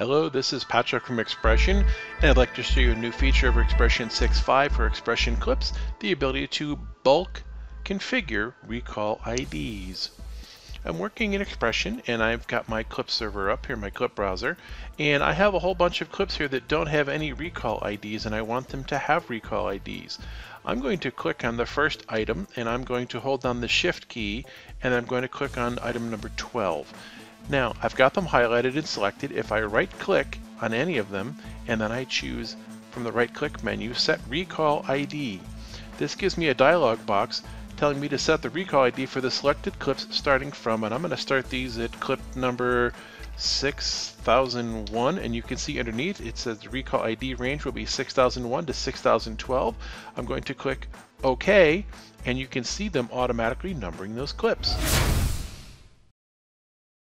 Hello, this is Patrick from XPression, and I'd like to show you a new feature of XPression 6.5 for XPression Clips, the ability to bulk configure recall IDs. I'm working in XPression, and I've got my clip server up here, my clip browser, and I have a whole bunch of clips here that don't have any recall IDs, and I want them to have recall IDs. I'm going to click on the first item, and I'm going to hold down the Shift key, and I'm going to click on item number 12. Now, I've got them highlighted and selected. If I right click on any of them and then I choose from the right click menu, set recall ID. This gives me a dialog box telling me to set the recall ID for the selected clips starting from, and I'm going to start these at clip number 6001 and you can see underneath it says the recall ID range will be 6001 to 6012. I'm going to click OK and you can see them automatically numbering those clips.